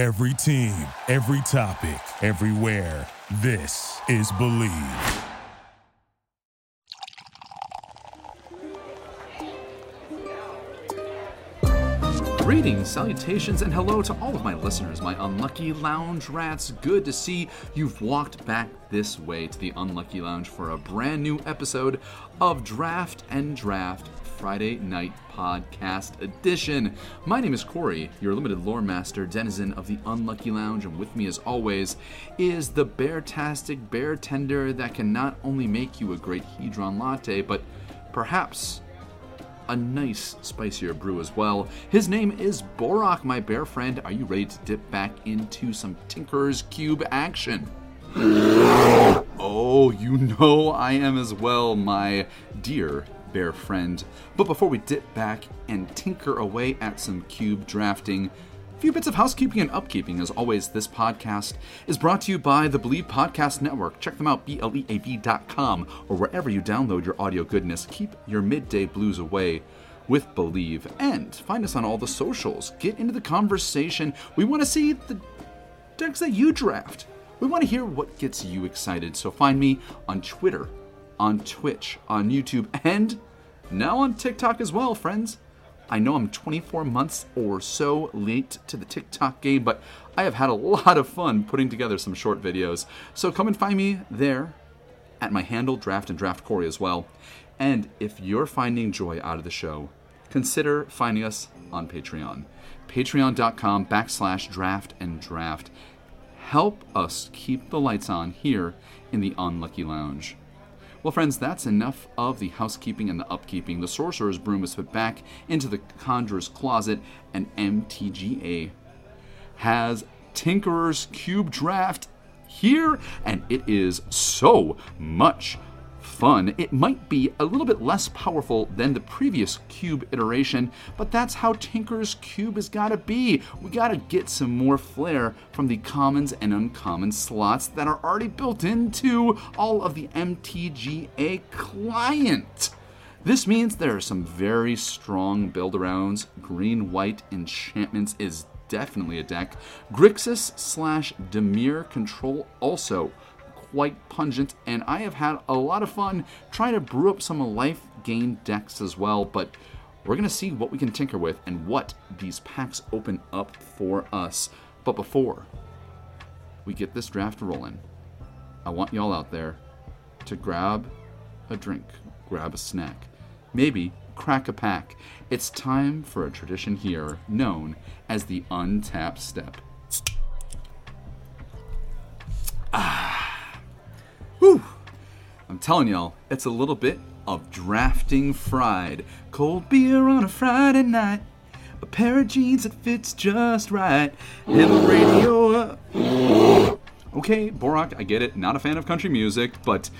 Every team, every topic, everywhere. This is Bleav. Greetings, salutations, and hello to all of my listeners, my unlucky lounge rats. Good to see you've walked back this way to the Unlucky Lounge for a brand new episode of Draft and Draft Friday Night Podcast Edition. My name is Corey, your limited lore master, denizen of the Unlucky Lounge, and with me, as always, is the bear-tastic bear tender that can not only make you a great Hedron latte, but perhaps a nice spicier brew as well. His name is Borak, my bear friend. Are you ready to dip back into some Tinker's Cube action? oh, you know I am as well, my dear bear friend. But before we dip back and tinker away at some cube drafting, a few bits of housekeeping and upkeeping. As always, this podcast is brought to you by the Bleav Podcast Network. Check them out, B-L-E-A-V.com, or wherever you download your audio goodness. Keep your midday blues away with Bleav. And find us on all the socials. Get into the conversation. We want to see the decks that you draft. We want to hear what gets you excited. So find me on Twitter, on Twitch, on YouTube, and now on TikTok as well, friends. I know I'm 24 months or so late to the TikTok game, but I have had a lot of fun putting together some short videos. So come and find me there at my handle, Draft and Draft Corey, as well. And if you're finding joy out of the show, consider finding us on Patreon. Patreon.com backslash draft and draft. Help us keep the lights on here in the Unlucky Lounge. Well, friends, that's enough of the housekeeping and the upkeeping. The sorcerer's broom is put back into the conjurer's closet, and MTGA has Tinkerer's Cube Draft here, and it is so much fun. It might be a little bit less powerful than the previous cube iteration, but that's how Tinker's Cube has got to be. We got to get some more flair from the commons and uncommon slots that are already built into all of the MTGA client. This means there are some very strong build arounds. Green white enchantments is definitely a deck. Grixis slash Dimir control also quite pungent, and I have had a lot of fun trying to brew up some life gain decks as well. But we're gonna see what we can tinker with and what these packs open up for us. But before we get this draft rolling, I want y'all out there to grab a drink, grab a snack, maybe crack a pack. It's time for a tradition here known as the untap step. Ah. Telling y'all, it's a little bit of drafting fried. Cold beer on a Friday night. A pair of jeans that fits just right. And the radio up. Okay, Borak, I get it. Not a fan of country music, but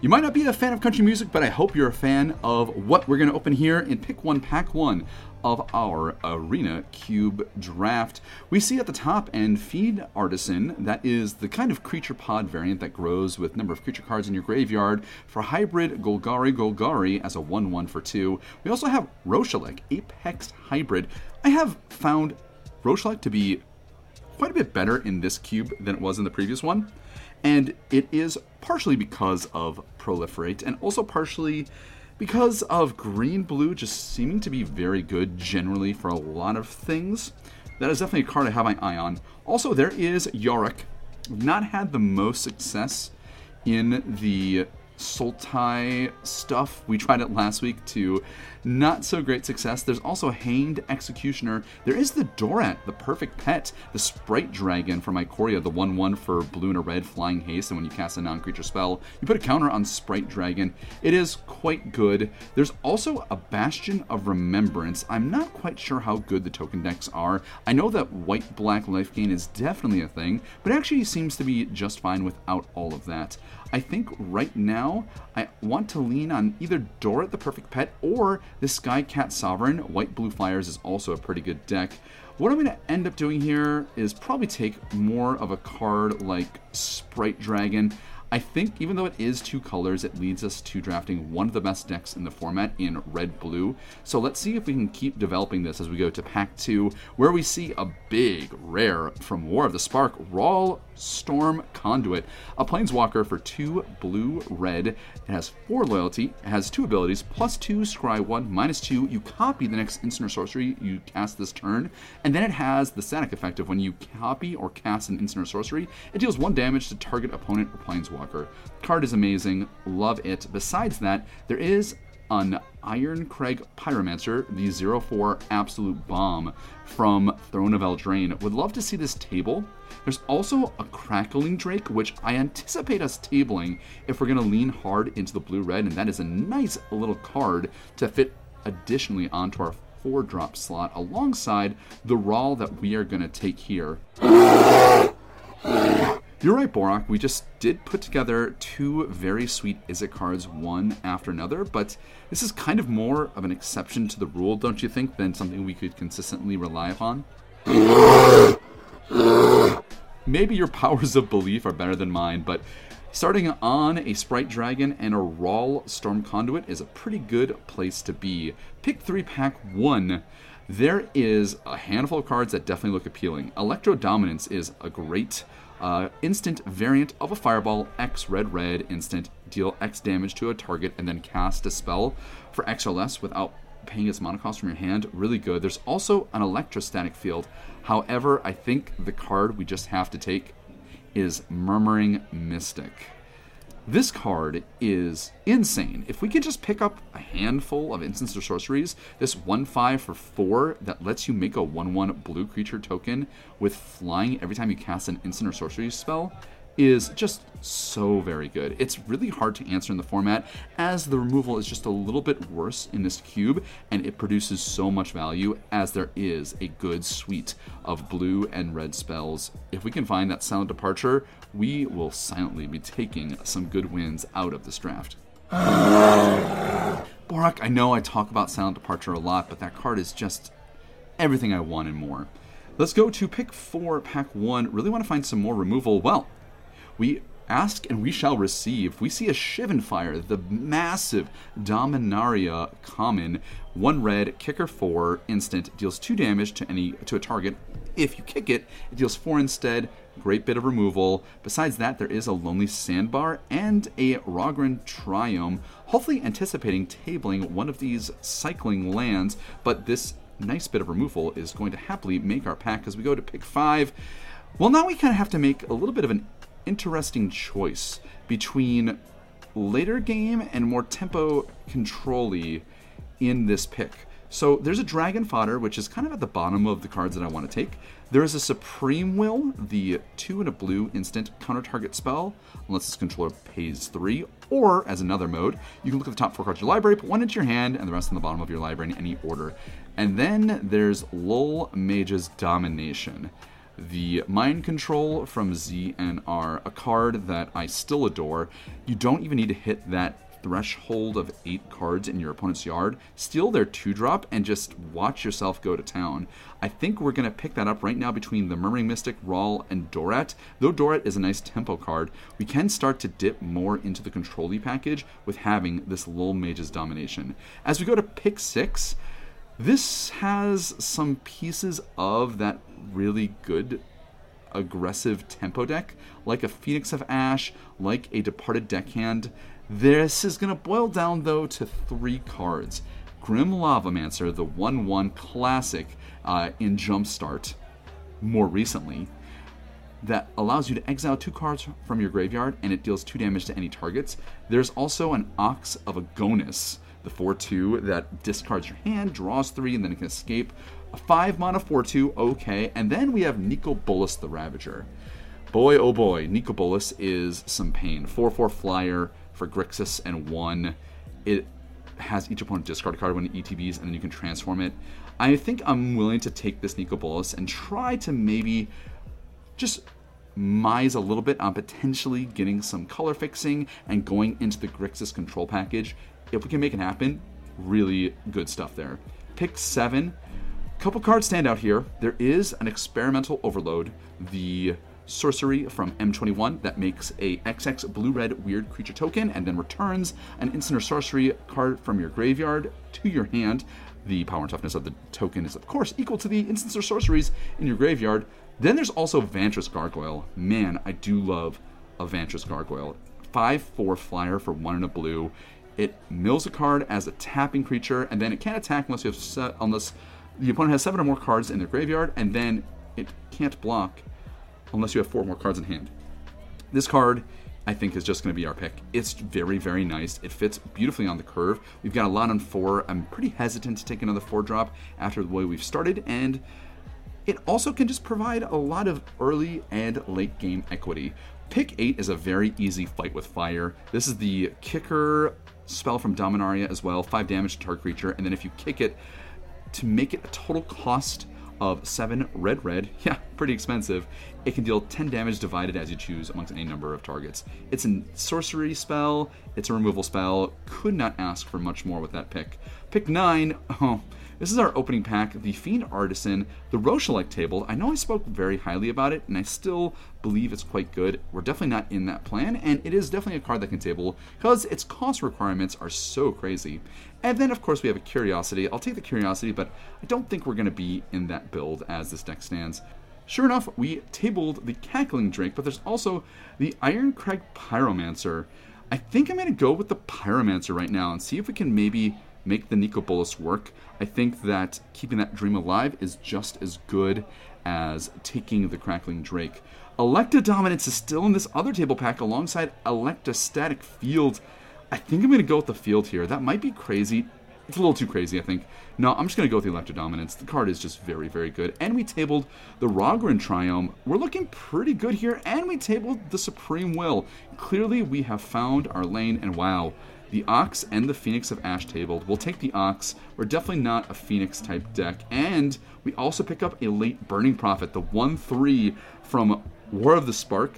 you might not be a fan of country music, but I hope you're a fan of what we're going to open here in Pick One, Pack One of our Arena Cube draft. We see at the top and Fiend Artisan, that is the kind of creature pod variant that grows with number of creature cards in your graveyard for hybrid Golgari Golgari as a 1 1 for 2. We also have Roshalik, Apex Hybrid. I have found Roshalik to be quite a bit better in this cube than it was in the previous one. And it is partially because of Proliferate and also partially because of green blue just seeming to be very good generally for a lot of things. That is definitely a card I have my eye on. Also, there is Yarok. Not had the most success in the Sultai stuff. We tried it last week to not so great success. There's also Hanged Executioner. There is the Dorat, the perfect pet, the Sprite Dragon from Ikoria, the 1 1 for blue and a red flying haste. And when you cast a non creature spell, you put a counter on Sprite Dragon. It is quite good. There's also a Bastion of Remembrance. I'm not quite sure how good the token decks are. I know that white black life gain is definitely a thing, but actually seems to be just fine without all of that. I think right now I want to lean on either Dorat the Perfect Pet or the Sky Cat Sovereign. White Blue Flyers is also a pretty good deck. What I'm going to end up doing here is probably take more of a card like Sprite Dragon. I think even though it is two colors, it leads us to drafting one of the best decks in the format in red blue. So let's see if we can keep developing this as we go to pack two, where we see a big rare from War of the Spark, Ral Storm Conduit, a planeswalker for two blue red. It has four loyalty, it has two abilities, plus two, scry one, minus two. You copy the next instant or sorcery you cast this turn, and then it has the static effect of when you copy or cast an instant or sorcery, it deals one damage to target opponent or planeswalker. Card is amazing, love it. Besides that, there is an Irencrag Pyromancer, the 04 Absolute Bomb from Throne of Eldraine. Would love to see this table. There's also a Crackling Drake, which I anticipate us tabling if we're going to lean hard into the blue red, and that is a nice little card to fit additionally onto our four drop slot alongside the Ral that we are going to take here. You're right, Borak. We just did put together two very sweet Izzet cards, one after another, but this is kind of more of an exception to the rule, don't you think, than something we could consistently rely upon? Maybe your powers of belief are better than mine, but starting on a Sprite Dragon and a Ral Storm Conduit is a pretty good place to be. Pick 3 pack 1. There is a handful of cards that definitely look appealing. Electrodominance is a great uh, instant variant of a fireball, X red red instant, deal X damage to a target, and then cast a spell for X or less without paying its mana cost from your hand. Really good. There's also an electrostatic field. However, I think the card we just have to take is Murmuring Mystic. This card is insane. If we could just pick up a handful of instants or sorceries, this 1 5 for 4 that lets you make a 1 1 blue creature token with flying every time you cast an instant or sorcery spell is just so very good. It's really hard to answer in the format as the removal is just a little bit worse in this cube and it produces so much value as there is a good suite of blue and red spells. If we can find that silent departure, we will silently be taking some good wins out of this draft. Borak, I know I talk about silent departure a lot, but that card is just everything I want and more. Let's go to pick four, pack one. Really want to find some more removal. Well, we ask and we shall receive. We see a Shivan Fire, the massive Dominaria common, one red, kicker four, instant, deals two damage to any to a target. If you kick it, it deals four instead. Great bit of removal. Besides that, there is a Lonely Sandbar and a Raugrin Triome, hopefully anticipating tabling one of these cycling lands, but this nice bit of removal is going to happily make our pack as we go to pick five. Well, now we kind of have to make a little bit of an interesting choice between later game and more tempo controlly in this pick. So there's a Dragon Fodder, which is kind of at the bottom of the cards that I want to take. There is a Supreme Will, the two and a blue instant counter target spell, unless its controller pays three. Or, as another mode, you can look at the top four cards of your library, put one into your hand, and the rest on the bottom of your library in any order. And then there's Lullmage's Domination the Mind Control from ZNR, a card that I still adore. You don't even need to hit that threshold of eight cards in your opponent's yard. Steal their two drop and just watch yourself go to town. I think we're going to pick that up right now between the Murmuring Mystic, Ral, and Dorat. Though Dorat is a nice tempo card, we can start to dip more into the control package with having this Lullmage's Domination. As we go to pick six, this has some pieces of that really good aggressive tempo deck, like a Phoenix of Ash, like a Departed Deckhand. This is going to boil down, though, to three cards. Grim Lavamancer, the 1 1 classic uh, in Jumpstart, more recently, that allows you to exile two cards from your graveyard and it deals two damage to any targets. There's also an Ox of Agonas, the 4 2 that discards your hand, draws 3, and then it can escape. A 5 mana 4 2, okay. And then we have Nicol Bolas the Ravager. Boy, oh boy, Nicol Bolas is some pain. 4 4 flyer for Grixis and 1. It has each opponent discard a card when it ETBs, and then you can transform it. I think I'm willing to take this Nicol Bolas and try to maybe just mise a little bit on potentially getting some color fixing and going into the Grixis control package if we can make it happen, really good stuff there. Pick seven. Couple cards stand out here. There is an experimental overload, the sorcery from M21 that makes a XX blue red weird creature token and then returns an instant or sorcery card from your graveyard to your hand. The power and toughness of the token is, of course, equal to the instants or sorceries in your graveyard. Then there's also Vantress Gargoyle. Man, I do love a Vantress Gargoyle. 5 4 flyer for 1 and a blue. It mills a card as a tapping creature, and then it can't attack unless you have set, unless the opponent has seven or more cards in their graveyard, and then it can't block unless you have four more cards in hand. This card, I think, is just going to be our pick. It's very, very nice. It fits beautifully on the curve. We've got a lot on four. I'm pretty hesitant to take another four drop after the way we've started, and it also can just provide a lot of early and late game equity. Pick 8 is a very easy fight with fire. This is the kicker spell from Dominaria as well, 5 damage to target creature, and then if you kick it, to make it a total cost of 7 red red. Yeah, pretty expensive. It can deal 10 damage divided as you choose amongst any number of targets. It's a sorcery spell, it's a removal spell. Could not ask for much more with that pick. Pick 9, oh, this is our opening pack, the Fiend Artisan, the Roshalek table. I know I spoke very highly about it, and I still believe it's quite good. We're definitely not in that plan, and it is definitely a card that can table because its cost requirements are so crazy. And then, of course, we have a Curiosity. I'll take the Curiosity, but I don't think we're going to be in that build as this deck stands. Sure enough, we tabled the Crackling Drake, but there's also the Irencrag Pyromancer. I think I'm going to go with the Pyromancer right now and see if we can maybe make the Nicol Bolas work. I think that keeping that dream alive is just as good as taking the Crackling Drake. Electrodominance is still in this other table pack alongside Electrostatic Field. I think I'm going to go with the field here. That might be crazy. It's a little too crazy, I think. No, I'm just going to go with the Electrodominance. The card is just very, very good. And we tabled the Raugrin Triome. We're looking pretty good here. And we tabled the Supreme Will. Clearly, we have found our lane, and wow, the Ox and the Phoenix of Ash tabled. We'll take the Ox. We're definitely not a Phoenix type deck. And we also pick up a late Burning Prophet, the 1 3 from War of the Spark.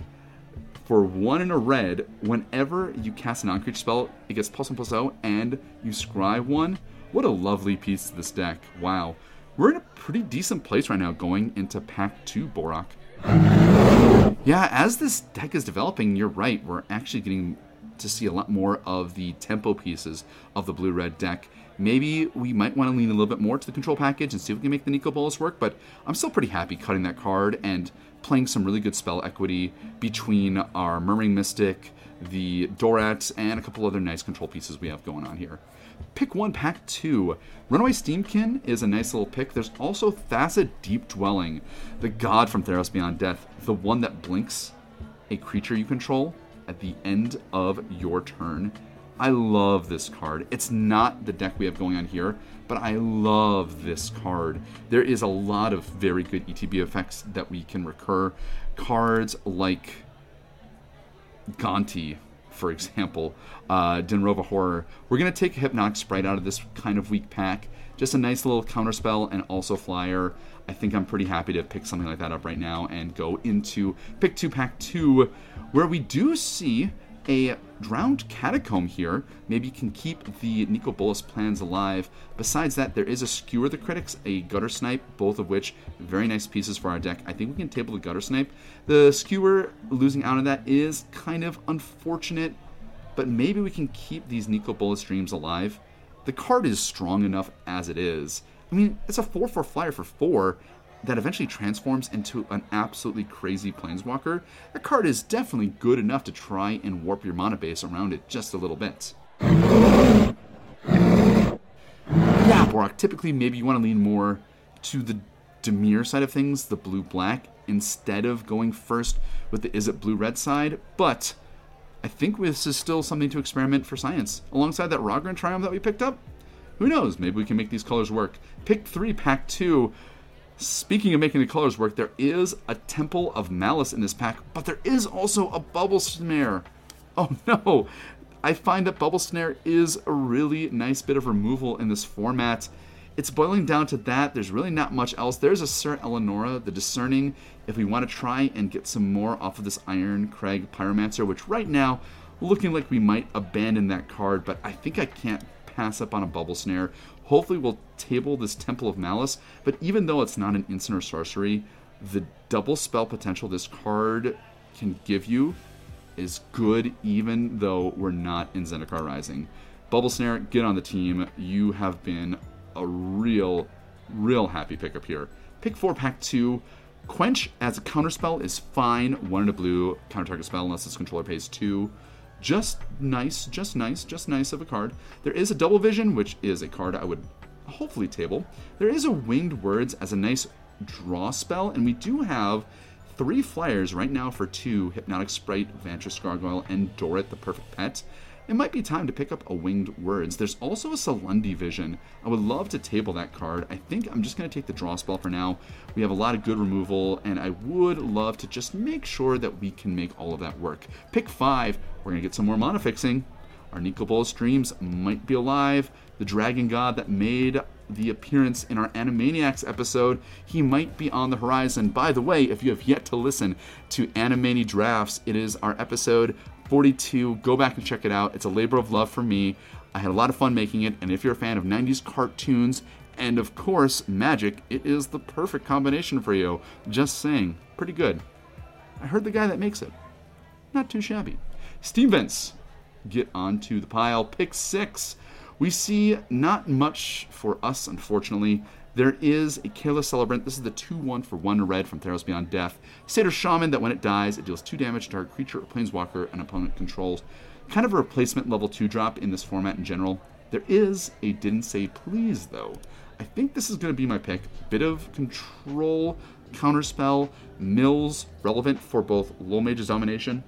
For one in a red, whenever you cast a non creature spell, it gets plus one plus zero, and you scry one. What a lovely piece to this deck. Wow. We're in a pretty decent place right now going into pack two, Borak. Yeah, as this deck is developing, you're right. We're actually getting to see a lot more of the tempo pieces of the blue red deck. Maybe we might want to lean a little bit more to the control package and see if we can make the Nicol Bolas work, but I'm still pretty happy cutting that card and playing some really good spell equity between our Murmuring Mystic, the Dorat, and a couple other nice control pieces we have going on here. Pick one, pack two. Runaway Steamkin is a nice little pick. There's also Thassa Deep Dwelling, the god from Theros Beyond Death, the one that blinks a creature you control at the end of your turn. I love this card. It's not the deck we have going on here, but I love this card. There is a lot of very good ETB effects that we can recur. Cards like Gonti, for example, uh, Dinrova Horror. We're going to take Hypnotic Sprite out of this kind of weak pack. Just a nice little counterspell and also flyer. I think I'm pretty happy to pick something like that up right now and go into pick two, pack two, where we do see a drowned catacomb here. Maybe you can keep the Nicol Bolas plans alive. Besides that, there is a Skewer the Critics, a Guttersnipe, both of which very nice pieces for our deck. I think we can table the Guttersnipe. The Skewer losing out on that is kind of unfortunate, but maybe we can keep these Nicol Bolas dreams alive. The card is strong enough as it is. I mean, it's a 4 4 flyer for 4 that eventually transforms into an absolutely crazy planeswalker. That card is definitely good enough to try and warp your mana base around it just a little bit. Yeah, Borak, typically maybe you want to lean more to the Dimir side of things, the blue black, instead of going first with the Izzet blue red side, but I think this is still something to experiment for science. Alongside that Raugrin Triome that we picked up, who knows? Maybe we can make these colors work. Pick three, pack two. Speaking of making the colors work, there is a Temple of Malice in this pack, but there is also a Bubble Snare. Oh no! I find that Bubble Snare is a really nice bit of removal in this format. It's boiling down to that. There's really not much else. There's a Sir Eleonora, the Discerning, if we want to try and get some more off of this Irencrag Pyromancer, which right now, looking like we might abandon that card, but I think I can't pass up on a bubble snare. Hopefully, we'll table this Temple of Malice, but even though it's not an instant or sorcery, the double spell potential this card can give you is good, even though we're not in Zendikar Rising. Bubble Snare, get on the team. You have been a real, real happy pickup here. Pick four, pack two. Quench as a counterspell is fine. One in a blue counter target spell unless its controller pays two. Just nice, just nice, just nice of a card. There is a double vision, which is a card I would hopefully table. There is a winged words as a nice draw spell, and we do have three flyers right now for two Hypnotic Sprite, Vantress Gargoyle, and Dorit the Perfect Pet. It might be time to pick up a Winged Words. There's also a Salundi Vision. I would love to table that card. I think I'm just going to take the draw spell for now. We have a lot of good removal, and I would love to just make sure that we can make all of that work. Pick five. We're going to get some more mana fixing. Our Nicol Bolas Dreams might be alive. The Dragon God that made the appearance in our Animaniacs episode, he might be on the horizon. By the way, if you have yet to listen to Animani Drafts, it is our episode 42. Go back and check it out. It's a labor of love for me. I had a lot of fun making it, and if you're a fan of 90s cartoons and of course magic, it is the perfect combination for you. Just saying, pretty good. I heard the guy that makes it. Not too shabby. Steam Vents, get onto the pile. Pick six. We see not much for us, unfortunately. There is a Careless Celebrant. This is the 2 1 for 1 red from Theros Beyond Death. Satyr Shaman that when it dies, it deals 2 damage to target creature or planeswalker an opponent controls. Kind of a replacement level 2 drop in this format in general. There is a Didn't Say Please, though. I think this is going to be my pick. Bit of control, counterspell, mills, relevant for both Lullmage's Domination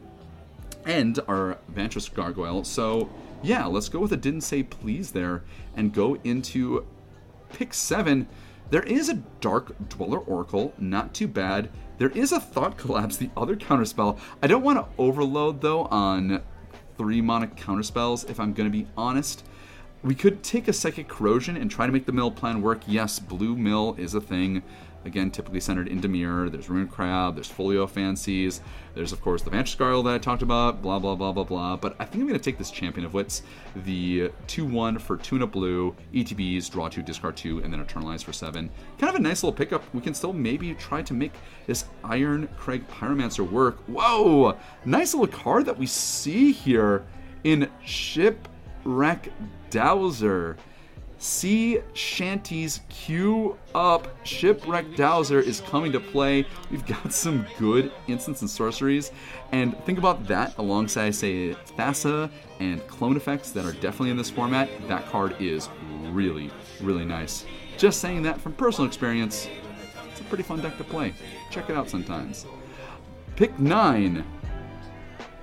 and our Vantress Gargoyle. So, yeah, let's go with a Didn't Say Please there and go into pick seven, there is a Dark Dweller Oracle, not too bad. There is a Thought Collapse, the other counterspell. I don't want to overload though on three mana counterspells, if I'm going to be honest. We could take a Psychic Corrosion and try to make the mill plan work. Yes, Blue Mill is a thing again, typically centered in Dimir. There's Ruined Crab, there's Folio Fancies, there's, of course, the Vantress Gargoyle that I talked about, blah, blah, blah, blah, blah. But I think I'm to take this Champion of Wits, the 2 1 for Tuna Blue, ETBs, draw 2, discard 2, and then Eternalize for 7. Kind of a nice little pickup. We can still maybe try to make this Irencrag Pyromancer work. Whoa! Nice little card that we see here in Shipwreck Dowser. Sea Shanties queue up. Shipwreck Dowser is coming to play. We've got some good instants and sorceries. And think about that alongside, say, Thassa and clone effects that are definitely in this format. That card is really, really nice. Just saying that from personal experience, it's a pretty fun deck to play. Check it out sometimes. Pick 9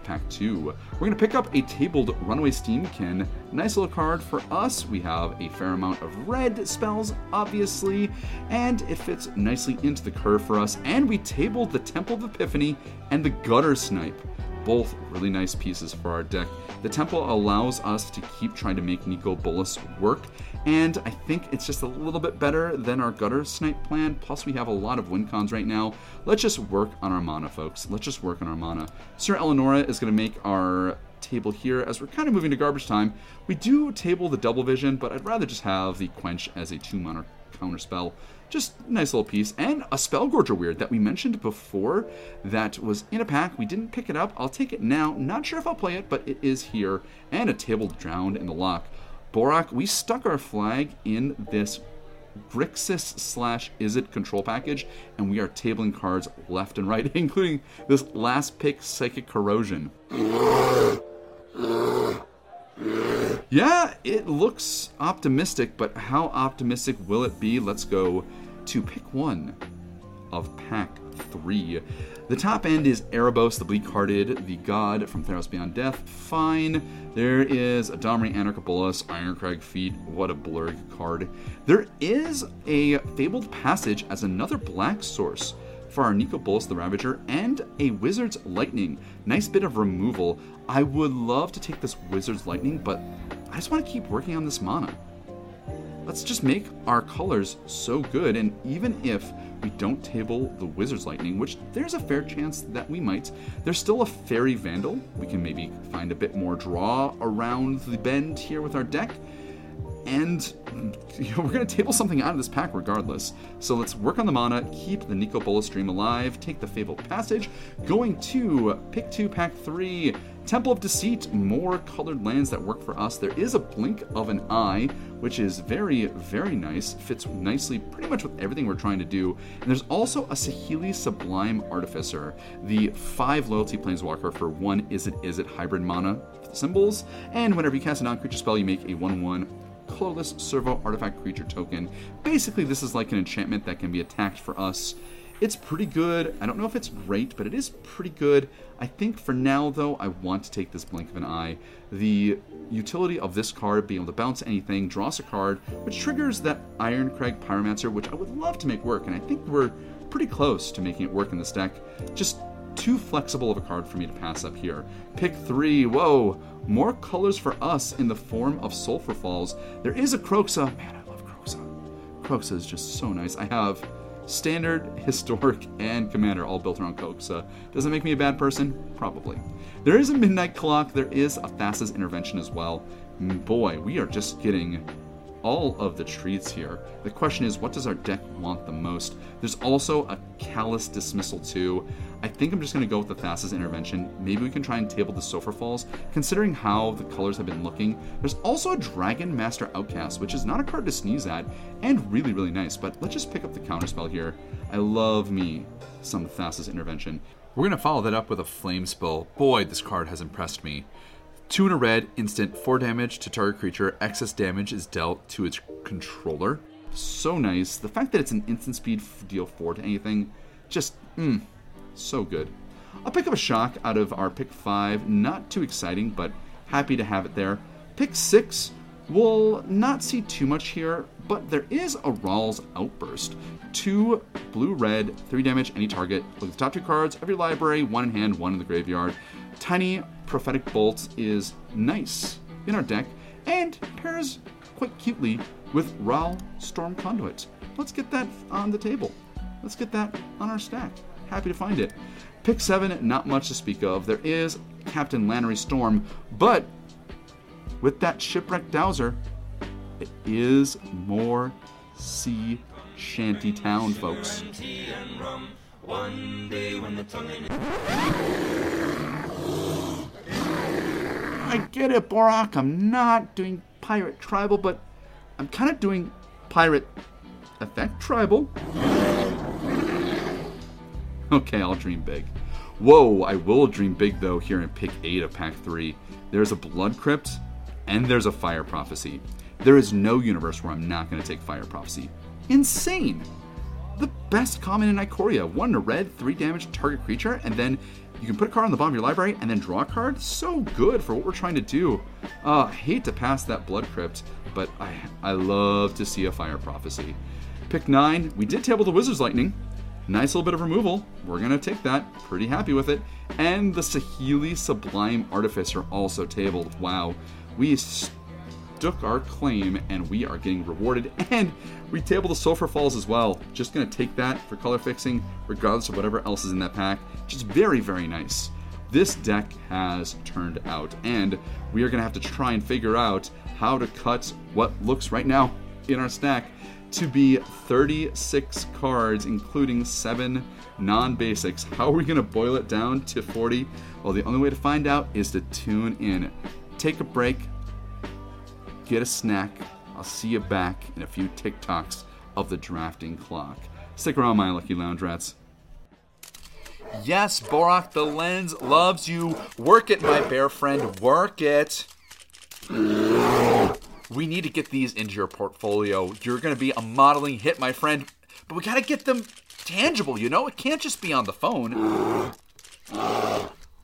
pack 2. We're going to pick up a tabled Runaway Steamkin. Nice little card for us. We have a fair amount of red spells, obviously, and it fits nicely into the curve for us. And we tabled the Temple of Epiphany and the Guttersnipe both really nice pieces for our deck. The Temple allows us to keep trying to make Nicol Bolas work, and I think it's just a little bit better than our Guttersnipe plan. Plus, we have a lot of win cons right now. Let's just work on our mana, folks. Let's just work on our mana. Sir Eleonora is going to make our table here as we're kind of moving to garbage time. We do table the double vision, but I'd rather just have the quench as a two mana counter spell. Just nice little piece. And a Spellgorger Weird that we mentioned before that was in a pack. We didn't pick it up. I'll take it now. Not sure if I'll play it, but it is here. And a Table Drowned in the lock. Borak, we stuck our flag in this Grixis slash Izzet control package, and we are tabling cards left and right, including this last pick Psychic Corrosion. Yeah, it looks optimistic, but how optimistic will it be? Let's go to pick one of pack three. The top end is Erebos, the Bleak Hearted, the god from Theros Beyond Death. Fine. There is a Domri Anarch of Bolas, Irencrag Feat. What a blurred card. There is a Fabled Passage as another black source for our Nicol Bolas the Ravager and a Wizard's Lightning. Nice bit of removal. I would love to take this Wizard's Lightning, but I just want to keep working on this mana. Let's just make our colors so good, and even if we don't table the Wizard's Lightning, which there's a fair chance that we might, there's still a Faerie Vandal. We can maybe find a bit more draw around the bend here with our deck. And you know, we're going to table something out of this pack regardless. So let's work on the mana, keep the Nicol Bolas Dream alive, take the Fabled Passage. Going to pick two, pack three. Temple of Deceit, more colored lands that work for us. There is a Blink of an Eye, which is very, very nice. Fits nicely pretty much with everything we're trying to do. And there's also a Saheeli Sublime Artificer, the five loyalty planeswalker for one Izzet it hybrid mana symbols. And whenever you cast a non creature spell, you make a 1 1 colorless servo artifact creature token. Basically, this is like an enchantment that can be attacked for us. It's pretty good. I don't know if it's great, but it is pretty good. I think for now, though, I want to take this Blink of an Eye. The utility of this card, being able to bounce anything, draws a card, which triggers that Irencrag Pyromancer, which I would love to make work, and I think we're pretty close to making it work in this deck. Just too flexible of a card for me to pass up here. Pick three. Whoa. More colors for us in the form of Sulphur Falls. There is a Kroxa. Man, I love Kroxa. Kroxa is just so nice. I have Standard, Historic, and Commander all built around Kroxa. Does it make me a bad person? Probably. There is a Midnight Clock. There is a Thassa's Intervention as well. Mm, boy, we are just getting all of the treats here. The question is, what does our deck want the most? There's also a Callous Dismissal too. I think I'm just going to go with the Thassa's Intervention. Maybe we can try and table the Sulphur Falls, considering how the colors have been looking. There's also a Dragon Master Outcast, which is not a card to sneeze at, and really, really nice, but let's just pick up the counterspell here. I love me some Thassa's Intervention. We're going to follow that up with a Flame Spill. Boy, this card has impressed me. Two in a red, instant, four damage to target creature. Excess damage is dealt to its controller. So nice. The fact that it's an instant speed deal four to anything, just, mmm, so good. I'll pick up a shock out of our pick five. Not too exciting, but happy to have it there. Pick six, we'll not see too much here, but there is a Ral's Outburst. Two blue red, three damage, any target. Look at the top two cards of your library, one in hand, one in the graveyard. Tiny Prophetic Bolt is nice in our deck and pairs quite cutely with Ral Storm Conduit. Let's get that on the table. Let's get that on our stack. Happy to find it. Pick 7, not much to speak of. There is Captain Lannery Storm, but with that Shipwreck Dowser, it is more sea shanty town, folks. I get it, Borak. I'm not doing Pirate Tribal, but I'm kind of doing Pirate Effect Tribal. Okay, I'll dream big. Whoa, I will dream big though here in pick 8 of pack 3. There's a Blood Crypt and there's a Fire Prophecy. There is no universe where I'm not going to take Fire Prophecy. Insane! The best common in Ikoria. One to red, three damage target creature, and then you can put a card on the bottom of your library and then draw a card. So good for what we're trying to do. Uh, hate to pass that Blood Crypt, but I, I love to see a Fire Prophecy. Pick 9, we did table the Wizard's Lightning. Nice little bit of removal. We're to take that. Pretty happy with it. And the Saheeli Sublime Artificer also tabled. Wow. We stuck our claim and we are getting rewarded. And we tabled the Sulphur Falls as well. Just to take that for color fixing, regardless of whatever else is in that pack. Just very, very nice. This deck has turned out, and we are to have to try and figure out how to cut what looks right now in our stack to be 36 cards, including seven non basics. How are we going to boil it down to 40? Well, the only way to find out is to tune in. Take a break, get a snack. I'll see you back in a few TikToks of the drafting clock. Stick around, my lucky lounge rats. Yes, Borak the lens loves you. Work it, my bear friend. Work it we need to get these into your portfolio. You're going to be a modeling hit, my friend, but we got to get them tangible, you know? It can't just be on the phone.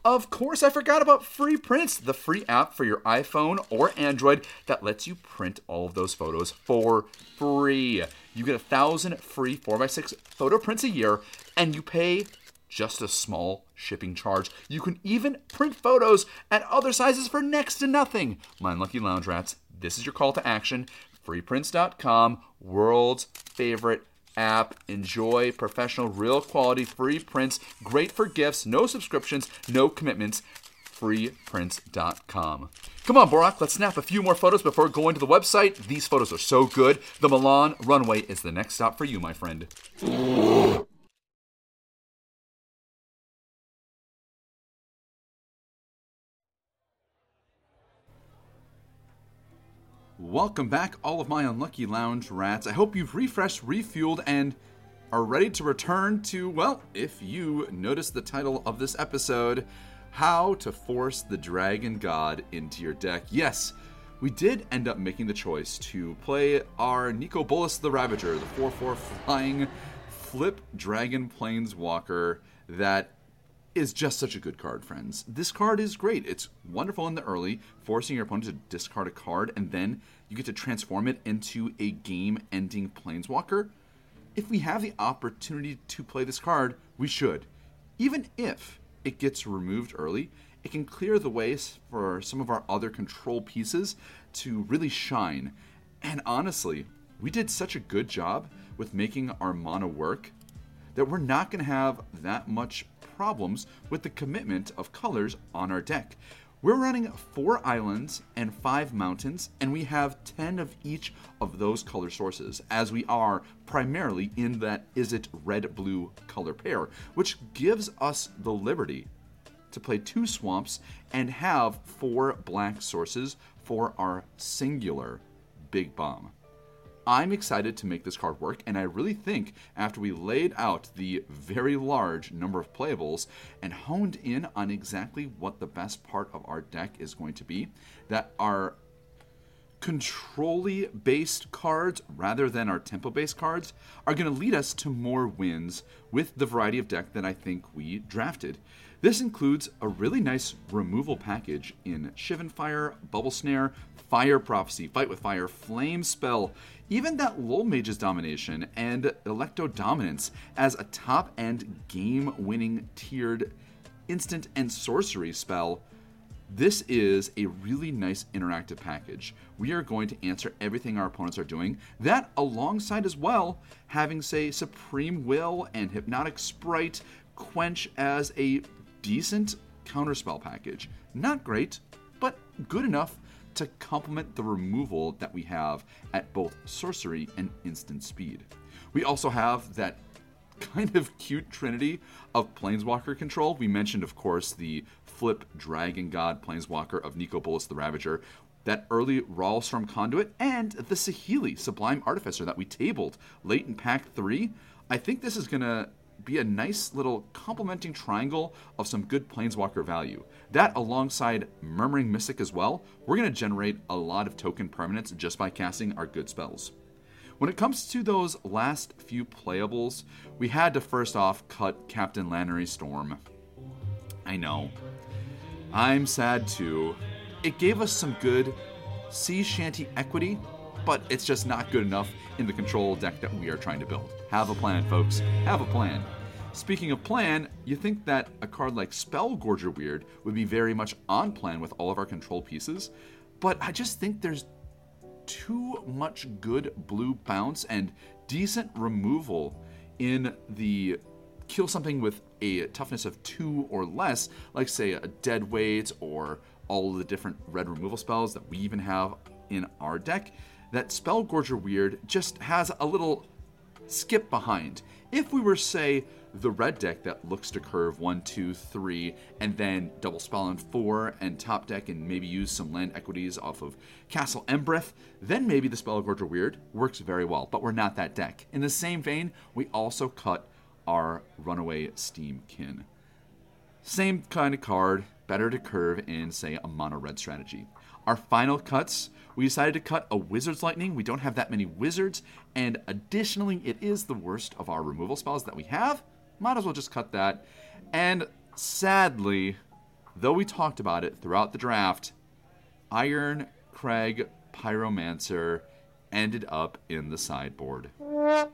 Of course, I forgot about Free Prints, the free app for your iPhone or Android that lets you print all of those photos for free. You get a thousand free 4x6 photo prints a year, and you pay just a small shipping charge. You can even print photos at other sizes for next to nothing. My lucky lounge rats, this is your call to action. Freeprints.com, world's favorite app. Enjoy professional, real quality free prints. Great for gifts, no subscriptions, no commitments. Freeprints.com. Come on, Borak, let's snap a few more photos before going to the website. These photos are so good. The Milan runway is the next stop for you, my friend. Welcome back, all of my unlucky lounge rats. I hope you've refreshed, refueled, and are ready to return to, well, if you notice the title of this episode, How to Force the Dragon God into Your Deck. Yes, we did end up making the choice to play our Nicol Bolas the Ravager, the 4 4 flying flip dragon planeswalker that is just such a good card, friends. This card is great. It's wonderful in the early, forcing your opponent to discard a card, and then you get to transform it into a game ending planeswalker. If we have the opportunity to play this card, we should. Even if it gets removed early, it can clear the way for some of our other control pieces to really shine. And honestly, we did such a good job with making our mana work that we're not going to have that much problems with the commitment of colors on our deck. We're running four islands and five mountains, and we have 10 of each of those color sources, as we are primarily in that Izzet red blue color pair, which gives us the liberty to play two swamps and have four black sources for our singular big bomb. I'm excited to make this card work, and I really think after we laid out the very large number of playables and honed in on exactly what the best part of our deck is going to be, that our controlly based cards rather than our tempo based cards are going to lead us to more wins with the variety of deck that I think we drafted. This includes a really nice removal package in Shivan Fire, Bubble Snare, Fire Prophecy, Fight with Fire, Flame Spill, even that Lullmage's Domination and Electrodominance as a top end game winning tiered instant and sorcery spell. This is a really nice interactive package. We are going to answer everything our opponents are doing. That, alongside as well, having, say, Supreme Will and Hypnotic Sprite quench as a decent counterspell package. Not great, but good enough to complement the removal that we have at both sorcery and instant speed. We also have that kind of cute trinity of Planeswalker control. We mentioned, of course, the flip Dragon God Planeswalker of Nicol Bolas the Ravager, that early Ral Storm Conduit, and the Saheeli Sublime Artificer that we tabled late in Pack 3. I think this is going to be a nice little complementing triangle of some good Planeswalker value. That, alongside Murmuring Mystic as well, we're going to generate a lot of token permanents just by casting our good spells. When it comes to those last few playables, we had to first off cut Captain Lannery Storm. I know. I'm sad too. It gave us some good sea shanty equity, but it's just not good enough in the control deck that we are trying to build. Have a plan, folks. Have a plan. Speaking of plan, you think that a card like Spellgorger Weird would be very much on plan with all of our control pieces, but I just think there's too much good blue bounce and decent removal in the kill something with a toughness of two or less, like say a dead weight or all of the different red removal spells that we even have in our deck that Spellgorger Weird just has a little skip behind. If we were, say, the red deck that looks to curve one, two, three, and then double spell on four, and top deck and maybe use some land equities off of Castle Embereth, then maybe the Spellgorger Weird works very well, but we're not that deck. In the same vein, we also cut our Runaway Steamkin. Same kind of card, better to curve in, say, a mono red strategy. Our final cuts we decided to cut a Wizard's Lightning. We don't have that many wizards, and additionally, it is the worst of our removal spells that we have. Might as well just cut that. And sadly, though we talked about it throughout the draft, Iron Crag Pyromancer ended up in the sideboard. I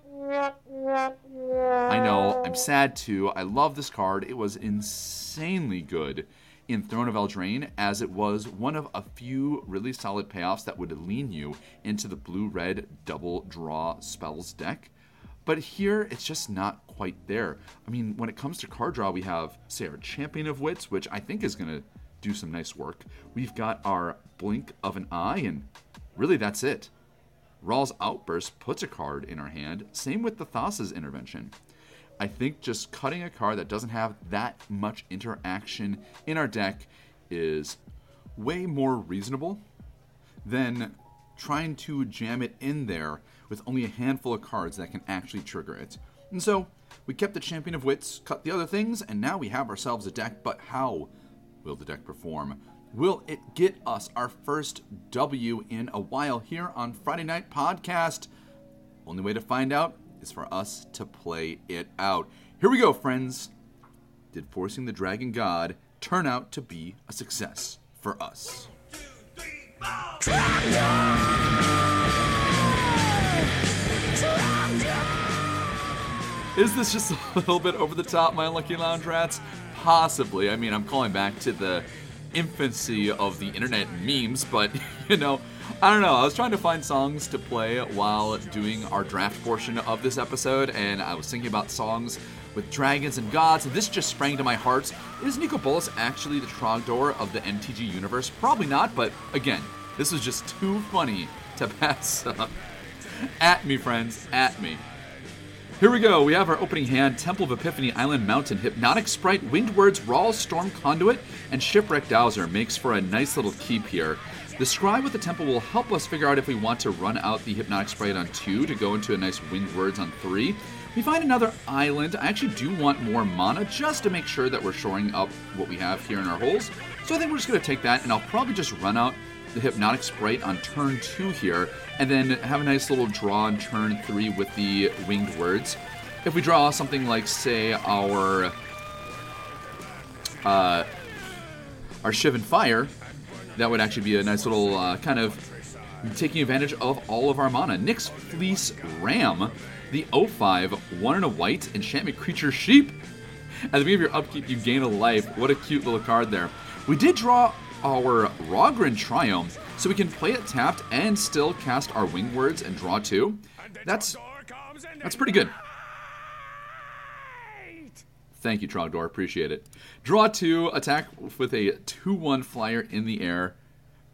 know, I'm sad too. I love this card. It was insanely good in Throne of Eldraine, as it was one of a few really solid payoffs that would lean you into the blue red double draw spells deck. But here, it's just not quite there. I mean, when it comes to card draw, we have, say, our Champion of Wits, which I think is going to do some nice work. We've got our Blink of an Eye, and really that's it. Ral's Outburst puts a card in our hand, same with the Thassa's Intervention. I think just cutting a card that doesn't have that much interaction in our deck is way more reasonable than trying to jam it in there with only a handful of cards that can actually trigger it. And so, we kept the Champion of Wits, cut the other things, and now we have ourselves a deck, but how will the deck perform? Will it get us our first W in a while here on Friday Night Podcast? Only way to find out is for us to play it out. Here we go, friends. Did Forcing the Dragon God turn out to be a success for us? Is this just a little bit over the top, my lucky lounge rats? Possibly. I mean, I'm calling back to the infancy of the internet memes, but you know, I don't know. I was trying to find songs to play while doing our draft portion of this episode, and I was thinking about songs with dragons and gods, and this just sprang to my heart. Is Nicol Bolas actually the Trogdor of the MTG universe? Probably not, but again, this was just too funny to pass up. At me, friends, at me. Here we go. We have our opening hand Temple of Epiphany, Island Mountain, Hypnotic Sprite, Winged Words, Ral Storm Conduit, and Shipwreck Dowser makes for a nice little keep here. The Scribe with the Temple will help us figure out if we want to run out the Hypnotic Sprite on 2 to go into a nice Winged Words on 3. We find another island. I actually do want more mana just to make sure that we're shoring up what we have here in our holes. So I think we're just going to take that and I'll probably just run out the Hypnotic Sprite on turn 2 here, and then have a nice little draw on turn 3 with the Winged Words. If we draw something like, say, our uh, our Shivan Fire, that would actually be a nice little uh, kind of taking advantage of all of our mana. Nyx Fleece Ram, the 05, one and a white, enchantment creature sheep. At the beginning of your upkeep, you gain a life. What a cute little card there. We did draw our Raugrin Triome, so we can play it tapped and still cast our Wing Words and draw two. That's that's pretty good. Thank you, Trogdor. Appreciate it. Draw two, attack with a 2 1 flyer in the air.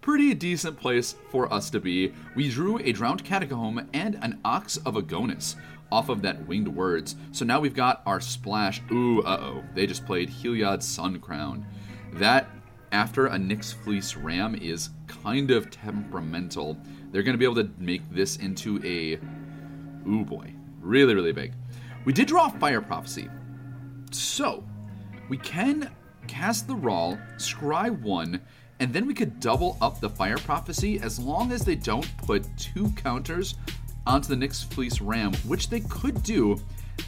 Pretty decent place for us to be. We drew a Drowned Catacomb and an Ox of Agonas off of that Winged Words. So now we've got our splash. Ooh, uh oh. They just played Heliod Sun-Crowned. That after a Nyx Fleece Ram is kind of temperamental. They're going to be able to make this into a. Ooh boy. Really, really big. We did draw Fire Prophecy. So, we can cast the Ral, scry one, and then we could double up the Fire Prophecy as long as they don't put two counters onto the Nyx Fleece Ram, which they could do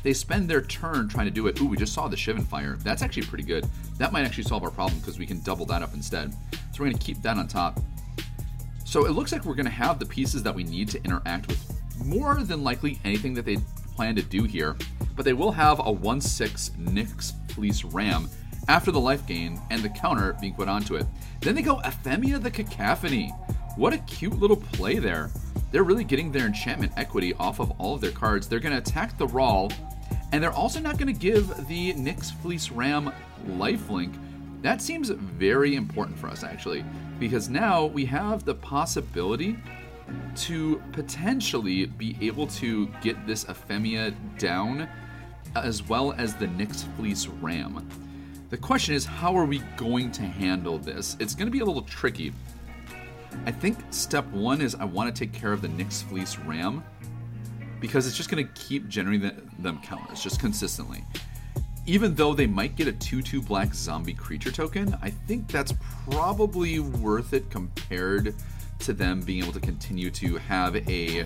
they spend their turn trying to do it. Ooh, we just saw the Shivan Fire. That's actually pretty good. That might actually solve our problem because we can double that up instead. So we're going to keep that on top. So it looks like we're going to have the pieces that we need to interact with more than likely anything that they plan to do here. But they will have a 1 6 Nyx Fleece Ram after the life gain and the counter being put onto it. Then they go Ephemia the Cacophony. What a cute little play there. They're really getting their enchantment equity off of all of their cards. They're going to attack the Ral, and they're also not going to give the Nyx Fleece Ram lifelink. That seems very important for us, actually, because now we have the possibility to potentially be able to get this Ephemia down, as well as the Nyx Fleece Ram. The question is, how are we going to handle this? It's going to be a little tricky I think step one is I want to take care of the Nyx Fleece Ram because it's just going to keep generating them counters just consistently. Even though they might get a 2 2 black zombie creature token, I think that's probably worth it compared to them being able to continue to have a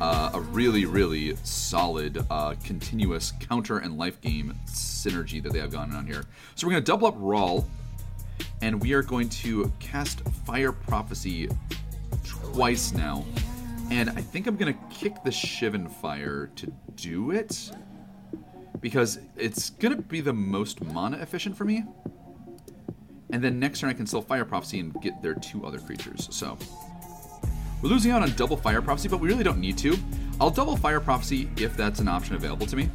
uh, a really really solid uh, continuous counter and life game synergy that they have going on here. So we're going to double up Ral and we are going to cast Fire Prophecy twice now. And I think I'm going to kick the Shivan Fire to do it because it's going to be the most mana efficient for me. And then next turn I can still Fire Prophecy and get their two other creatures. So we're losing out on double Fire Prophecy, but we really don't need to. I'll double Fire Prophecy if that's an option available to me.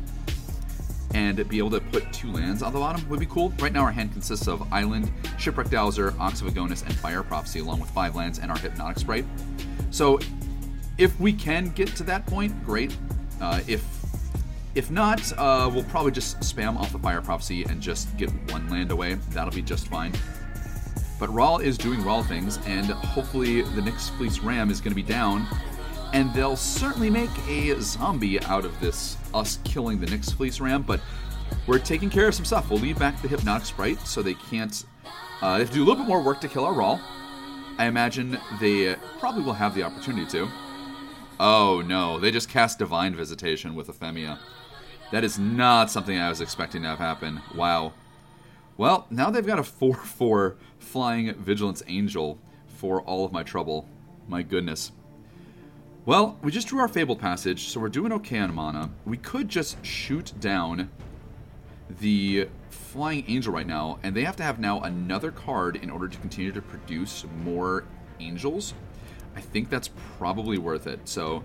and be able to put two lands on the bottom would be cool. Right now, our hand consists of Island, Shipwreck Dowser, Ox of Agonas, and Fire Prophecy, along with five lands and our Hypnotic Sprite. So, if we can get to that point, great. Uh, if if not, uh, we'll probably just spam off the Fire Prophecy and just get one land away. That'll be just fine. But Ral is doing Ral things, and hopefully the Nyx Fleece Ram is going to be down, and they'll certainly make a zombie out of this, us killing the Nyx Fleece Ram, but we're taking care of some stuff. We'll leave back the Hypnotic Sprite so they can't. Uh, they have to do a little bit more work to kill our Ral. I imagine they probably will have the opportunity to. Oh no, they just cast Divine Visitation with Ephemia. That is not something I was expecting to have happen. Wow. Well, now they've got a 4 4 flying Vigilance Angel for all of my trouble. My goodness. Well, we just drew our Fabled Passage, so we're doing okay on mana. We could just shoot down the Flying Angel right now, and they have to have now another card in order to continue to produce more angels. I think that's probably worth it. So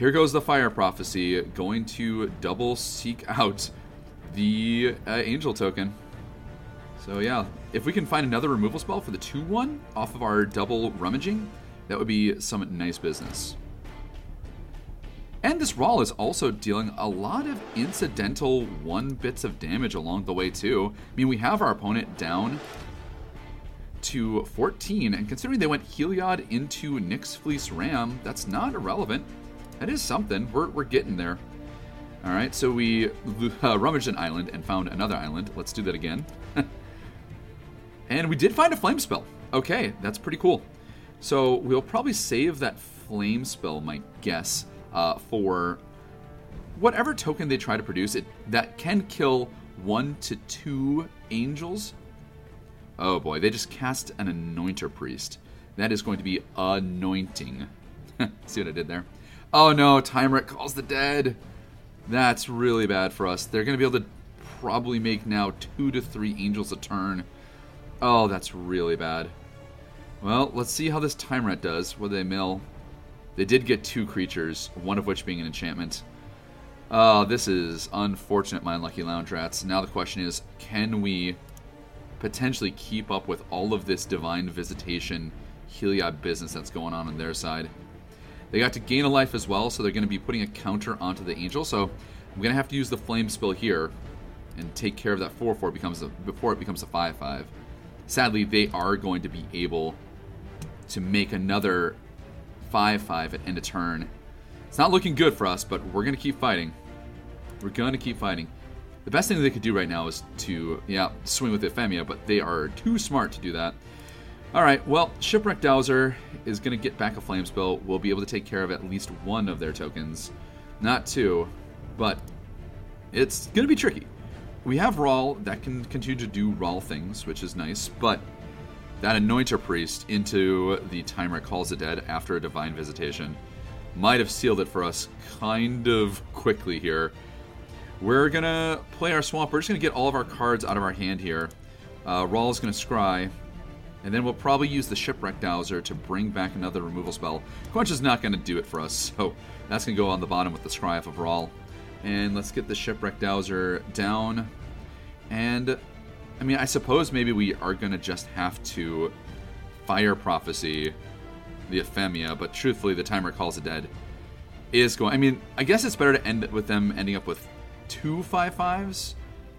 here goes the Fire Prophecy, going to double seek out the uh, Angel token. So yeah, if we can find another removal spell for the 2-1 off of our double rummaging, that would be some nice business. And this Ral is also dealing a lot of incidental one bits of damage along the way too. I mean, we have our opponent down to 14, and considering they went Heliod into Nyx Fleece Ram, that's not irrelevant. That is something. We're, we're getting there. All right, so we uh, rummaged an island and found another island. Let's do that again. and we did find a Flame Spill. Okay, that's pretty cool. So we'll probably save that Flame Spill, my guess, uh, for whatever token they try to produce. It that can kill one to two angels. Oh boy, they just cast an anointer priest. That is going to be anointing. See what I did there? Oh no, Tymaret calls the dead. That's really bad for us. They're going to be able to probably make now two to three angels a turn. Oh, that's really bad. Well, let's see how this Tymaret does. What they mill? They did get two creatures, one of which being an enchantment. Oh, this is unfortunate, my unlucky lounge rats. Now the question is, can we potentially keep up with all of this divine visitation Heliod business that's going on on their side? They got to gain a life as well, so they're going to be putting a counter onto the angel. So I'm going to have to use the flame spill here and take care of that 4-4 becomes a, before it becomes a 5-5. Sadly, they are going to be able to make another 5-5 at end of turn. It's not looking good for us, but we're going to keep fighting. We're going to keep fighting. The best thing they could do right now is to, yeah, swing with Ephemia, but they are too smart to do that. All right, well, Shipwreck Dowser is going to get back a Flame Spill. We'll be able to take care of at least one of their tokens. Not two, but it's going to be tricky. We have Ral that can continue to do Ral things, which is nice, but that Anointer Priest into the Tymaret Calls the Dead after a Divine Visitation might have sealed it for us kind of quickly here. We're going to play our Swamp. We're just going to get all of our cards out of our hand here. Uh, Rawl is going to Scry. And then we'll probably use the Shipwreck Dowser to bring back another removal spell. Quench is not going to do it for us, so that's going to go on the bottom with the Scry of Ral. And let's get the Shipwreck Dowser down. And, I mean, I suppose maybe we are going to just have to Fire Prophecy the Ephemia, but truthfully, the Tymaret Calls the Dead is going... I mean, I guess it's better to end with them ending up with two 5-5s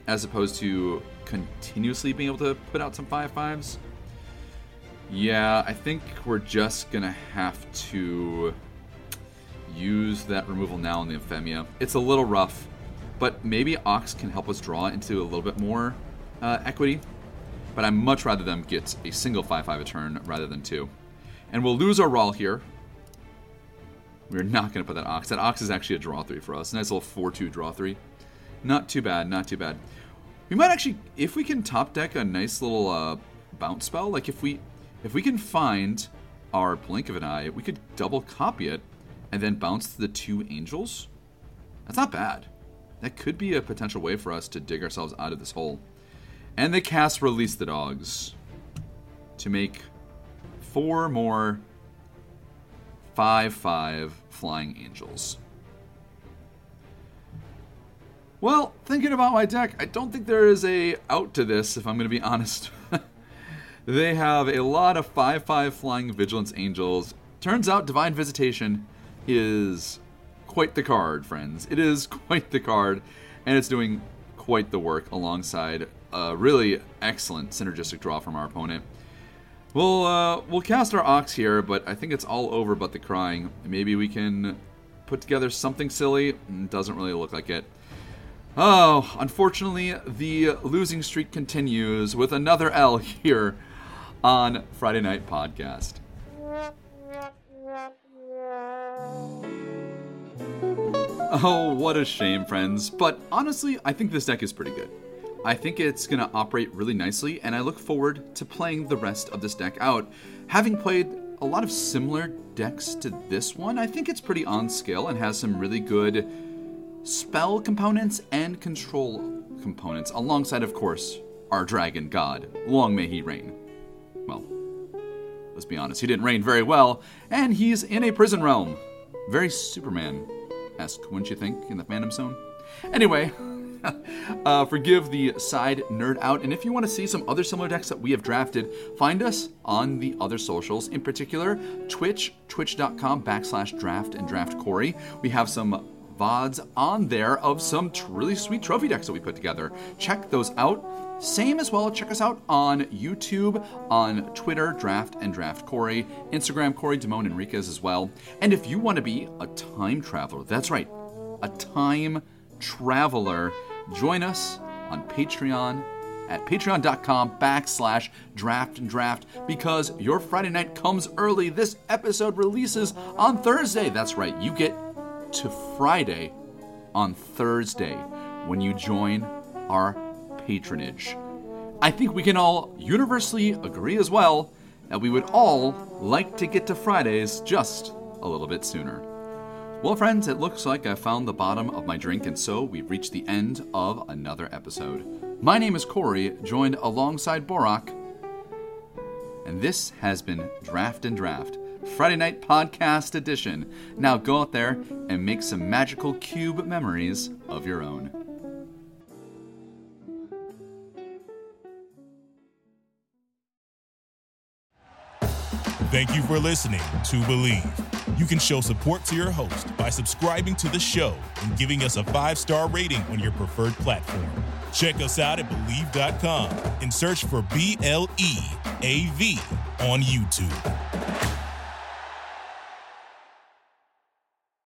as opposed to continuously being able to put out some 5-5s. Yeah, I think we're just gonna have to use that removal now on the Ephemia. It's a little rough, but maybe Ox can help us draw into a little bit more uh, equity. But I'd much rather them get a single 5-5 a turn rather than two. And we'll lose our Ral here. We're not going to put that Ox. That Ox is actually a draw 3 for us. Nice little 4-2 draw 3. Not too bad, not too bad. We might actually, if we can top deck a nice little uh, bounce spell, like if we if we can find our Blink of an Eye, we could double copy it and then bounce the two angels. That's not bad. That could be a potential way for us to dig ourselves out of this hole. And the cast Release the Dogs to make four more 5 5 flying angels. Well, thinking about my deck, I don't think there is a out to this, if I'm going to be honest. They have a lot of 5 5 flying Vigilance Angels. Turns out Divine Visitation is quite the card, friends. It is quite the card, and it's doing quite the work alongside a really excellent synergistic draw from our opponent. We'll uh, we'll cast our Ox here, but I think it's all over but the crying. Maybe we can put together something silly. Mm, doesn't really look like it. Oh, unfortunately, the losing streak continues with another L here on Friday Night Podcast. Oh, what a shame, friends. But honestly, I think this deck is pretty good. I think it's going to operate really nicely, and I look forward to playing the rest of this deck out. Having played a lot of similar decks to this one, I think it's pretty on scale and has some really good spell components and control components, alongside, of course, our dragon god. Long may he reign. Well, let's be honest, he didn't reign very well, and he's in a prison realm. Very Superman esque, wouldn't you think, in the Phantom Zone? Anyway, uh, forgive the side nerd out. And if you want to see some other similar decks that we have drafted, find us on the other socials, in particular Twitch, twitch.com backslash draft and draft Corey. We have some VODs on there of some really sweet trophy decks that we put together. Check those out. Same as well, check us out on YouTube, on Twitter, Draft and Draft Corey, Instagram, Corey Damone Enriquez as well. And if you want to be a time traveler, that's right, a time traveler, join us on Patreon at patreon.com backslash draft and draft because your Friday night comes early. This episode releases on Thursday. That's right, you get to Friday on Thursday when you join our patronage. I think we can all universally agree as well that we would all like to get to Fridays just a little bit sooner. Well, friends, it looks like I found the bottom of my drink, and so we've reached the end of another episode. My name is Corey, joined alongside Borak, and this has been Draft and Draft, Friday Night Podcast Edition. Now go out there and make some magical cube memories of your own. Thank you for listening to Bleav. You can show support to your host by subscribing to the show and giving us a five star rating on your preferred platform. Check us out at Bleav.com and search for B L E A V on YouTube.